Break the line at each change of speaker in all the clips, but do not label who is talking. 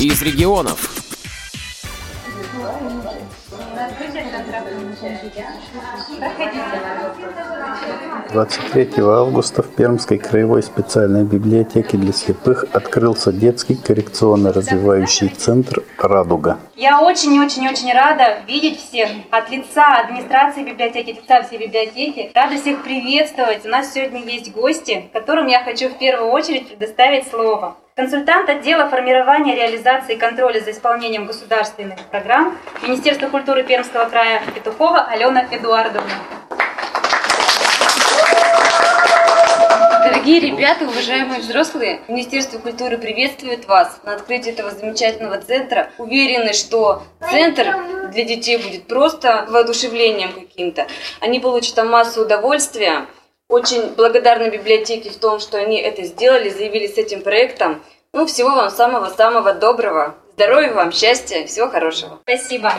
из регионов.
23 августа в Пермской краевой специальной библиотеке для слепых открылся детский коррекционно-развивающий центр «Радуга».
Я очень и очень очень рада видеть всех от лица администрации библиотеки, от лица всей библиотеки. Рада всех приветствовать. У нас сегодня есть гости, которым я хочу в первую очередь предоставить слово. Консультант отдела формирования, реализации и контроля за исполнением государственных программ Министерства культуры Пермского края Петухова Алена Эдуардовна.
Дорогие ребята, уважаемые взрослые, Министерство культуры приветствует вас на открытии этого замечательного центра. Уверены, что центр для детей будет просто воодушевлением каким-то. Они получат там массу удовольствия. Очень благодарны библиотеке в том, что они это сделали, заявили с этим проектом. Ну, всего вам самого-самого доброго. Здоровья вам, счастья, всего хорошего.
Спасибо.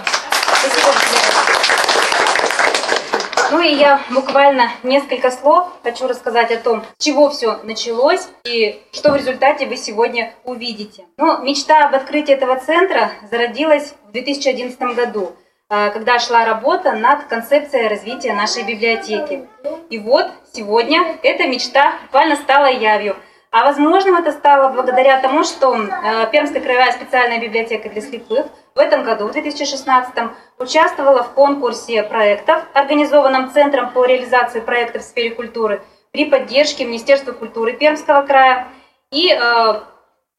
Ну и я буквально несколько слов хочу рассказать о том, с чего все началось и что в результате вы сегодня увидите. Ну, мечта об открытии этого центра зародилась в 2011 году, а, когда шла работа над концепцией развития нашей библиотеки. И вот сегодня эта мечта буквально стала явью – а возможным это стало благодаря тому, что э, Пермская краевая специальная библиотека для слепых в этом году, в 2016, участвовала в конкурсе проектов, организованном Центром по реализации проектов в сфере культуры при поддержке Министерства культуры Пермского края и э,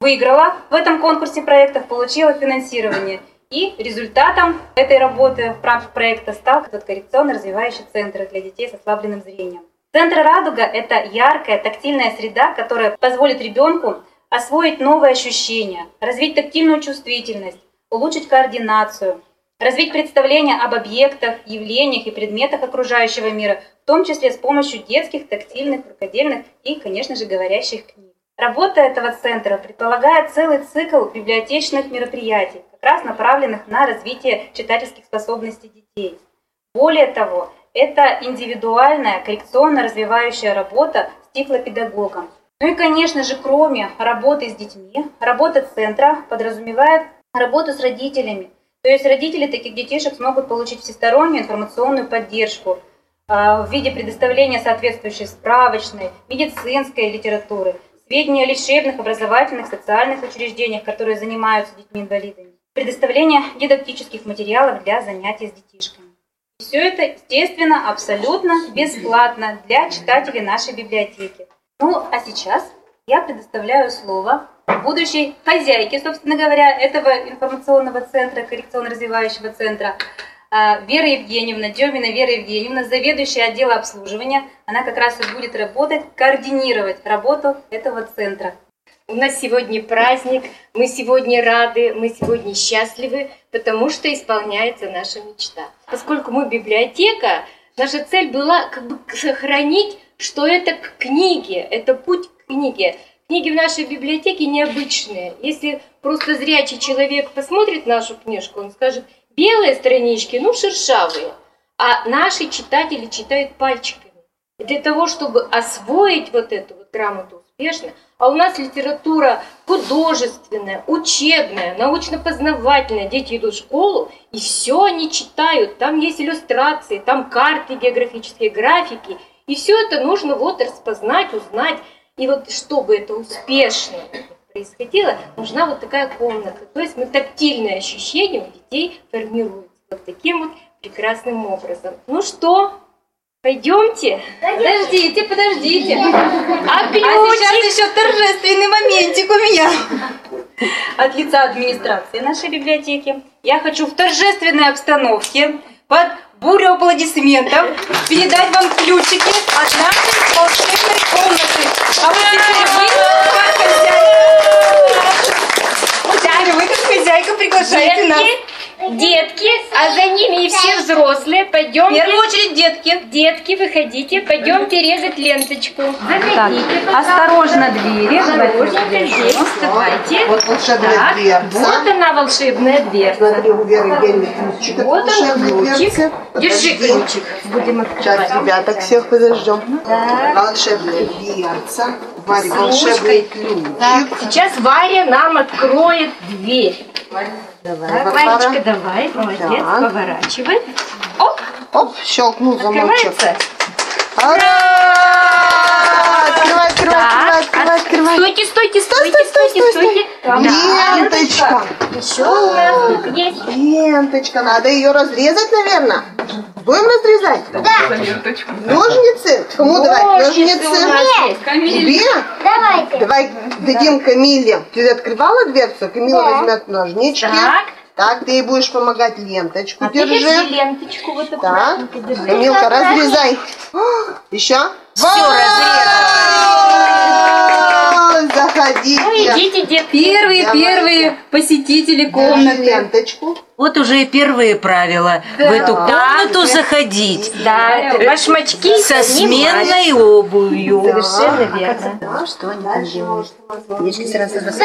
выиграла в этом конкурсе проектов, получила финансирование. И результатом этой работы в рамках проекта стал этот коррекционно-развивающий центр для детей с ослабленным зрением. Центр «Радуга» – это яркая тактильная среда, которая позволит ребенку освоить новые ощущения, развить тактильную чувствительность, улучшить координацию, развить представление об объектах, явлениях и предметах окружающего мира, в том числе с помощью детских, тактильных, рукодельных и, конечно же, говорящих книг. Работа этого центра предполагает целый цикл библиотечных мероприятий, как раз направленных на развитие читательских способностей детей. Более того, это индивидуальная коррекционно-развивающая работа с тифлопедагогом. Ну и, конечно же, кроме работы с детьми, работа центра подразумевает работу с родителями. То есть родители таких детишек смогут получить всестороннюю информационную поддержку а, в виде предоставления соответствующей справочной, медицинской литературы, сведения о лечебных, образовательных, социальных учреждениях, которые занимаются детьми-инвалидами, предоставление дидактических материалов для занятий с детишками. Все это, естественно, абсолютно бесплатно для читателей нашей библиотеки. Ну, а сейчас я предоставляю слово будущей хозяйке, собственно говоря, этого информационного центра, коррекционно-развивающего центра, а, Вера Евгеньевна, Демина Вера Евгеньевна, заведующая отдела обслуживания. Она как раз и будет работать, координировать работу этого центра.
У нас сегодня праздник, мы сегодня рады, мы сегодня счастливы, потому что исполняется наша мечта. Поскольку мы библиотека, наша цель была как бы сохранить, что это к книге, это путь к книге. Книги в нашей библиотеке необычные. Если просто зрячий человек посмотрит нашу книжку, он скажет, белые странички, ну, шершавые, а наши читатели читают пальчиками. И для того, чтобы освоить вот эту вот грамоту успешно, а у нас литература художественная, учебная, научно-познавательная. Дети идут в школу, и все они читают. Там есть иллюстрации, там карты географические, графики. И все это нужно вот распознать, узнать. И вот чтобы это успешно происходило, нужна вот такая комната. То есть мы тактильное ощущение у детей формируется вот таким вот прекрасным образом. Ну что, Пойдемте.
Подождите, подождите.
А,
а сейчас еще торжественный моментик у меня. От лица администрации нашей библиотеки я хочу в торжественной обстановке под бурю аплодисментов передать вам ключики от нашей волшебной комнаты. А вот теперь вы, как хозяйка, теперь вы, как хозяйка, приглашаете нас.
Детки, а за ними и все взрослые. Пойдемте.
В первую очередь детки.
Детки, выходите, пойдемте резать ленточку.
Заходите, так, осторожно двери.
Осторожно, здесь, вставайте.
Вот волшебная дверца.
Вот она, волшебная дверца.
Смотри, у Веры ключик.
Вот он, ключик. Держи ключик. Будем открывать.
Сейчас ребяток всех подождем.
Так.
Волшебная дверца. Варя, волшебный ключ.
Сейчас Варя нам откроет дверь.
Давай,
Так. Варечка, давай, молодец,
Так.
поворачивай. Оп,
Оп, щелкнул замочек.
открывается.
Ура! Открывай, открывай,
Так,
открывай, открывай, открывай.
Стойте, стойте,
Стой,
стойте,
стой,
стойте,
стой, стой,
стойте.
Ленточка.
Еще у нас есть.
Ленточка. Надо ее разрезать, наверное. Будем разрезать? Да. Ножницы? Кому давать?
Ножницы.
Тебе? Давайте. Давай дадим Камиле. Ты открывала дверцу? Камила возьмет ножнички.
Так.
Так, ты ей будешь помогать ленточку
А держи
держи.
ленточку вот
Так,
аккуратненько держи.
Камилка, разрезай. Еще?
Все
Заходите.
Ну идите, детки.
Первые,
Давайте.
первые посетители комнаты.
ленточку.
Вот уже и первые правила. В эту комнату заходить
Да, башмачки
со сменной обувью.
Совершенно верно.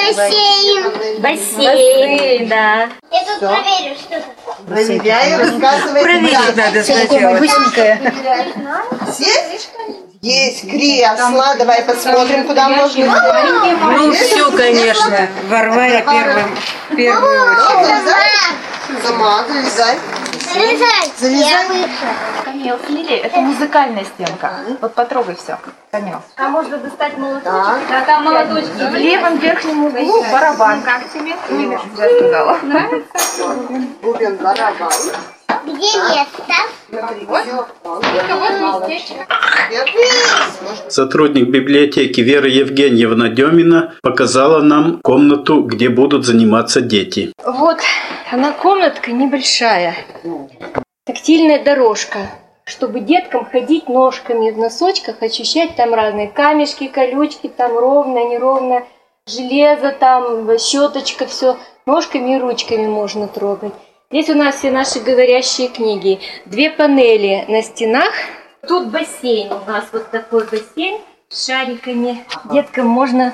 Бассейн.
Бассейн, да.
Я тут проверю, что это.
Рассказывай.
Проверить надо сначала.
Сесть? Есть кресло. Давай посмотрим, куда можно.
Ну все, конечно. Варваре первым, первую очередь.
Залезай. Сама залезай.
Залезай.
Залезай.
Камил, смотри, это музыкальная стенка. Вот потрогай все. Камил.
А можно достать молоточек?
Да, там молоточки.
В левом верхнем углу барабан. Как тебе? Я сказала.
Бубен барабан.
Где место?
Сотрудник библиотеки Вера Евгеньевна Демина показала нам комнату, где будут заниматься дети.
Вот, она комнатка небольшая. Тактильная дорожка, чтобы деткам ходить ножками в носочках, ощущать там разные камешки, колючки, там ровно, неровно, железо, там щеточка, все ножками и ручками можно трогать. Здесь у нас все наши говорящие книги. Две панели на стенах. Тут бассейн. У нас вот такой бассейн с шариками. Деткам можно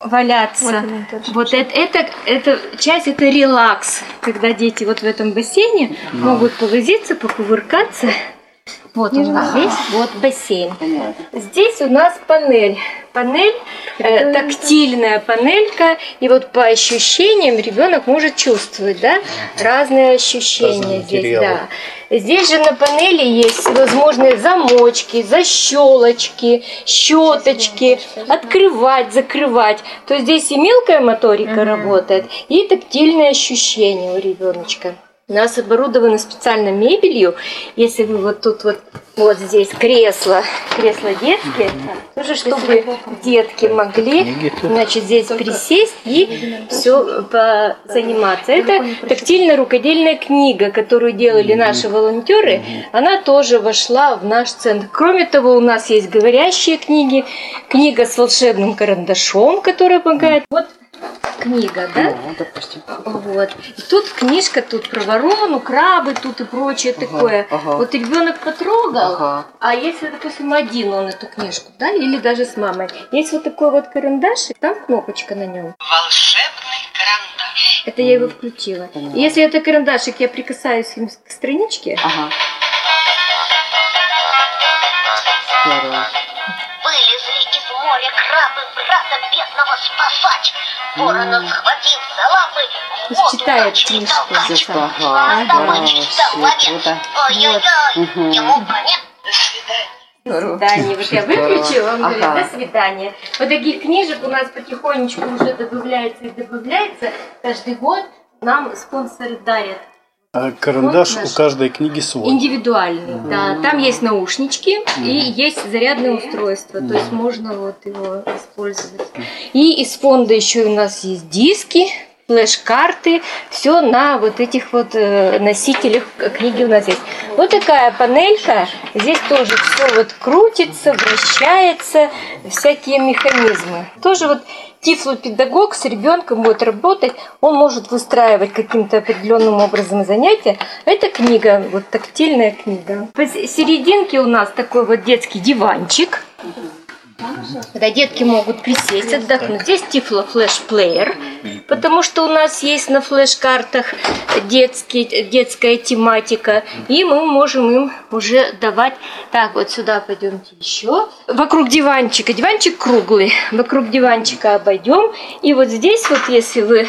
валяться. Вот это, это, это часть это релакс, когда дети вот в этом бассейне могут повозиться, покувыркаться. Вот он здесь, вот бассейн. Здесь у нас панель. Панель, э, тактильная панелька, и вот по ощущениям ребенок может чувствовать, да, разные ощущения
Разные
здесь,
материалы.
да. Здесь же на панели есть всевозможные замочки, защелочки, щеточки, открывать, закрывать. То есть здесь и мелкая моторика работает, и тактильные ощущения у ребеночка. У нас оборудовано специально мебелью. Если вы вот тут вот, вот здесь кресло, кресло детские, тоже чтобы детки могли, значит, здесь присесть и все заниматься. Это тактильная рукодельная книга, которую делали наши волонтеры. Она тоже вошла в наш центр. Кроме того, у нас есть говорящие книги, книга с волшебным карандашом, которая помогает. Вот книга, да? Вот. И тут книжка, тут про ворону, крабы, тут и прочее такое. Вот ребенок потрогал, а если, допустим, один он эту книжку, да, или даже с мамой, есть вот такой вот карандашик, там кнопочка на нем.
Волшебный карандаш.
Это я его включила. И если это карандашик, я прикасаюсь им к страничке,
Вылезли из моря крабы брата бедного спасать. Ворона схватил за лапы, воду
читает книжку.
толкач.
Ага.
А ловец. Ой-ой-ой, ему конец.
До свидания. Вот я выключила, он говорит, до свидания. Вот таких книжек у нас потихонечку уже добавляется и добавляется. Каждый год нам спонсоры дарят.
А карандаш
Вот
у каждой книги свой.
Индивидуальный, да. Там есть наушнички и есть зарядное устройство, то есть можно вот его использовать. И из фонда еще у нас есть диски, флеш-карты, все на вот этих вот э, носителях книги у нас есть. Вот такая панелька, здесь тоже все вот крутится, вращается, всякие механизмы. Тоже вот тифлопедагог с ребенком будет работать, он может выстраивать каким-то определенным образом занятия. Это книга, вот тактильная книга. Посерединке у нас такой вот детский диванчик. Когда детки могут присесть, отдохнуть. Здесь Тифло флеш-плеер, потому что у нас есть на флеш-картах детский, детская тематика, и мы можем им уже давать. Так, вот сюда пойдемте еще. Вокруг диванчика, диванчик круглый, вокруг диванчика обойдем, и вот здесь вот, если вы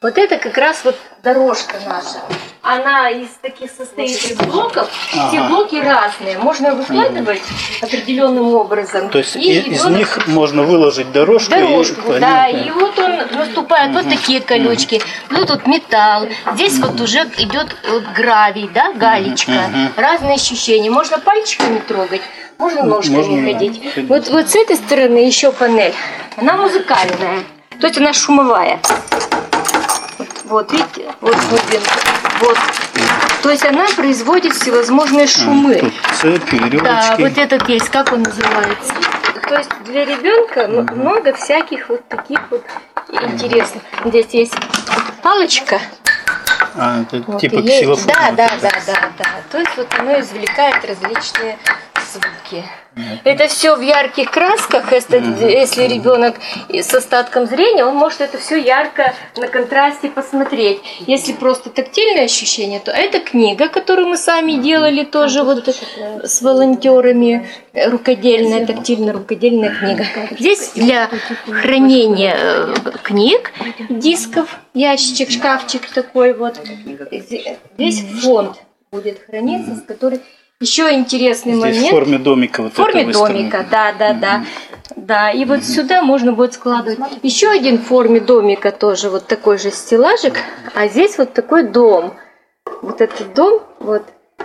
вот это как раз вот дорожка наша. Она из таких состоит из блоков. Все блоки разные. Можно выкладывать определенным образом.
То есть
И
из
ребенок-
них можно выложить дорожку.
Дорожку,
и,
да, и вот он наступает, вот такие колючки, ну тут металл, здесь вот уже идет вот гравий, да, галечка, разные ощущения, можно пальчиками трогать, можно ножками
можно, да,
ходить.
ходить.
Вот, вот с этой стороны еще панель, она музыкальная, то есть она шумовая. Вот, видите, вот глубинка, вот. То есть она производит всевозможные шумы.
Тут цепи, веревочки.
Да, вот этот есть, как он называется? То есть для ребенка много всяких вот таких вот интересных. Здесь есть палочка.
А, это
вот,
типа ксилофон.
Да, да, да, да, да. То есть вот оно извлекает различные звуки. Это все в ярких красках. Если, если ребенок с остатком зрения, он может это все ярко на контрасте посмотреть. Если просто тактильное ощущение, то это книга, которую мы сами делали тоже вот с волонтерами. Рукодельная, тактильно-рукодельная книга. Здесь для хранения э, книг, дисков, ящичек, шкафчик такой вот. Здесь фонд будет храниться, с который еще интересный
Здесь
момент.
в форме домика вот
В форме домика, да, да, да. Да, и вот сюда можно будет складывать еще один в форме домика тоже вот такой же стеллажик, а здесь вот такой дом. Вот этот дом, вот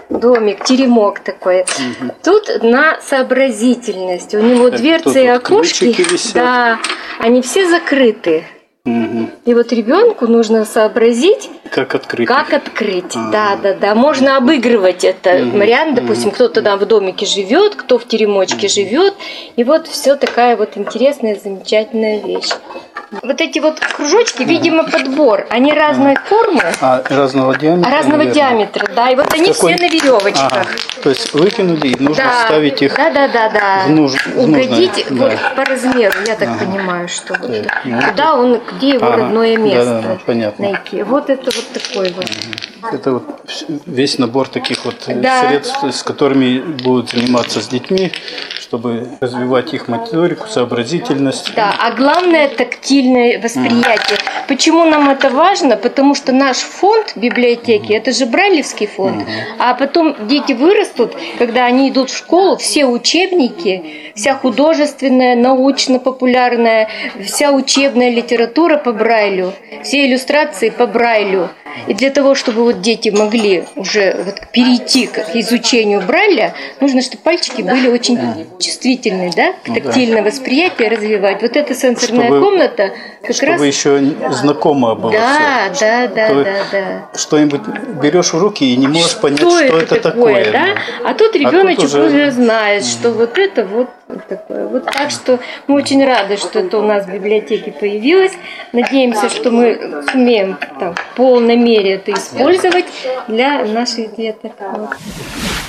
домик, теремок такой. Тут на сообразительность. У него
Так,
дверцы и окошки, да, они все закрыты. И вот ребенку нужно сообразить,
Как открыть.
как открыть? Да, да, да. Можно обыгрывать это. Мариан, допустим, кто-то там в домике живет, кто в теремочке живет. И вот все такая вот интересная, замечательная вещь. Вот эти вот кружочки, видимо, подбор. Они разной формы,
А разного диаметра?
разного
наверное?
диаметра, да. И вот они
Какой-
все на веревочках.
Ага. То есть выкинули, и нужно
Да,
вставить их.
да, да, да, да.
в нуж- в нужное,
Угодить
да.
по размеру, я так понимаю, что вот
ну,
куда он, где его
Ага,
родное место
да, да, понятно.
найти. Вот это вот такой вот.
Это вот весь набор таких вот э,
Да.
средств, с которыми будут заниматься с детьми, чтобы развивать их моторику, сообразительность.
Да, а главное тактильное восприятие. Почему нам это важно? Потому что наш фонд библиотеки, это же Брайлевский фонд, а потом дети вырастут, когда они идут в школу, все учебники, вся художественная, научно-популярная, вся учебная литература по Брайлю, все иллюстрации по Брайлю. И для того, чтобы вот дети могли уже вот перейти к изучению Брайля, нужно, чтобы пальчики были очень чувствительны, да, к тактильное восприятие развивать. Вот эта сенсорная
Чтобы-
комната как
Чтобы
раз...
еще знакомо было
Да,
всё.
да, да,
То
да, да.
Что-нибудь берешь в руки и не можешь понять, что, это, такое.
да? А тут ребеночек
уже-
уже... знает, что вот это вот такое. Вот так что мы очень рады, что это у нас в библиотеке появилось. Надеемся, что мы сумеем там, в полной мере это использовать для наших деток. Вот.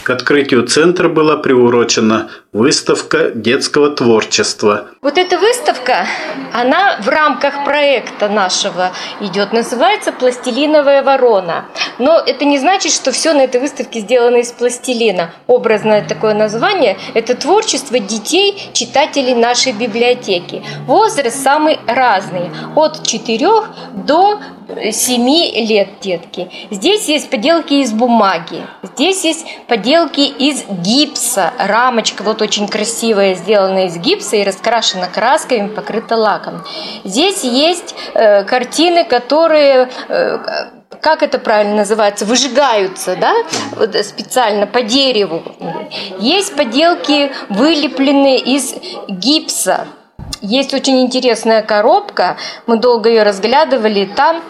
К открытию центра была приурочена выставка детского творчества.
Вот эта выставка, она в рамках проекта нашего идет, называется «Пластилиновая ворона». Но это не значит, что все на этой выставке сделано из пластилина. Образное такое название – это творчество детей, читателей нашей библиотеки. Возраст самый разный, от 4 до 7 лет детки. Здесь есть поделки из бумаги, здесь есть поделки из гипса. Рамочка вот очень красивая, сделана из гипса и раскрашена красками, покрыта лаком. Здесь есть э, картины, которые э, как это правильно называется, выжигаются, да, вот специально по дереву. Есть поделки, вылепленные из гипса. Есть очень интересная коробка, мы долго ее разглядывали, там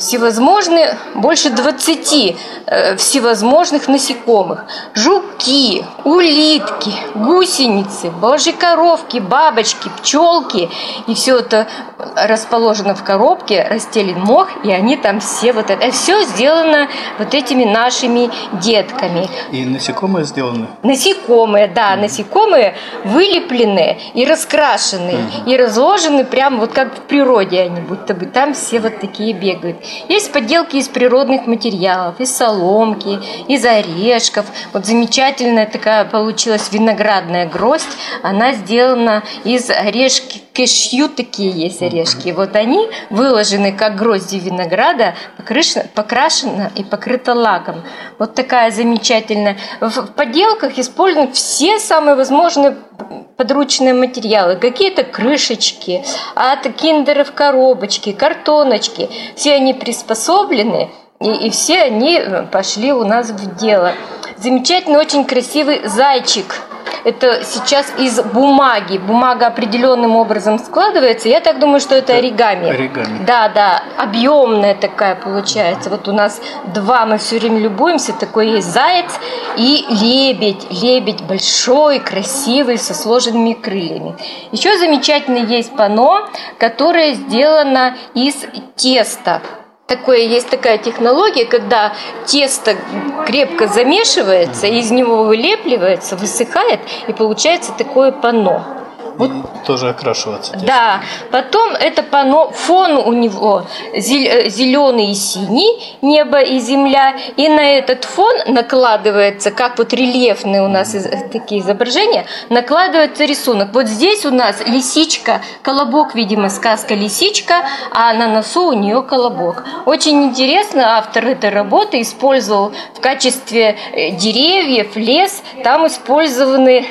всевозможные, больше 20 э, всевозможных насекомых. Жуки, улитки, гусеницы, божьи-коровки, бабочки, пчелки. И все это расположено в коробке, расстелен мох, и они там все вот это. Все сделано вот этими нашими детками.
И насекомые сделаны?
Насекомые, да, насекомые вылеплены и раскрашены, и разложены прямо вот как в природе они, будто бы там все вот такие бегают. Есть поделки из природных материалов, из соломки, из орешков. Вот замечательная такая получилась виноградная гроздь. Она сделана из орешки кешью такие есть орешки. Вот они выложены как грозди винограда, покрашены, покрашены и покрыта лаком. Вот такая замечательная. В поделках используют все самые возможные подручные материалы, какие-то крышечки, от киндеров коробочки, картоночки. Все они приспособлены, и, и все они пошли у нас в дело. Замечательный, очень красивый зайчик – это сейчас из бумаги. Бумага определенным образом складывается. Я так думаю, что это оригами.
Оригами.
Да, да, объемная такая получается. Вот у нас два, мы все время любуемся. Такой есть заяц и лебедь. Лебедь большой, красивый, со сложенными крыльями. Еще замечательно есть пано, которое сделано из теста такое, есть такая технология, когда тесто крепко замешивается, из него вылепливается, высыхает, и получается такое панно.
Вот. тоже окрашиваться.
Да. Потом это пано, фон у него зеленый э, и синий, небо и земля. И на этот фон накладывается, как вот рельефные у нас такие изображения, накладывается рисунок. Вот здесь у нас лисичка, колобок, видимо, сказка лисичка, а на носу у нее колобок. Очень интересно, автор этой работы использовал в качестве э, деревьев, лес, там использованы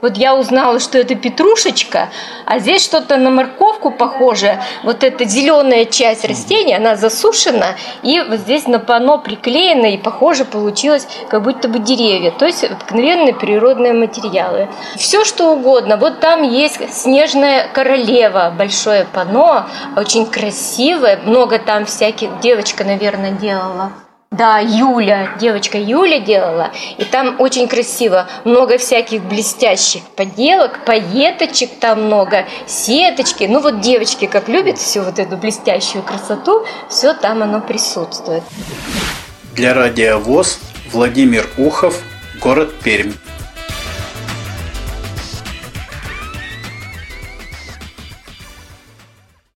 вот я узнала, что это петрушечка, а здесь что-то на морковку похоже. Вот эта зеленая часть растения, она засушена, и вот здесь на пано приклеена, и похоже получилось, как будто бы деревья. То есть обыкновенные природные материалы. Все что угодно. Вот там есть снежная королева, большое пано, очень красивое, много там всяких, девочка, наверное, делала. Да, Юля, девочка Юля делала, и там очень красиво, много всяких блестящих поделок, поеточек там много, сеточки. Ну вот девочки как любят всю вот эту блестящую красоту, все там оно присутствует.
Для радиовоз Владимир Ухов, город Пермь.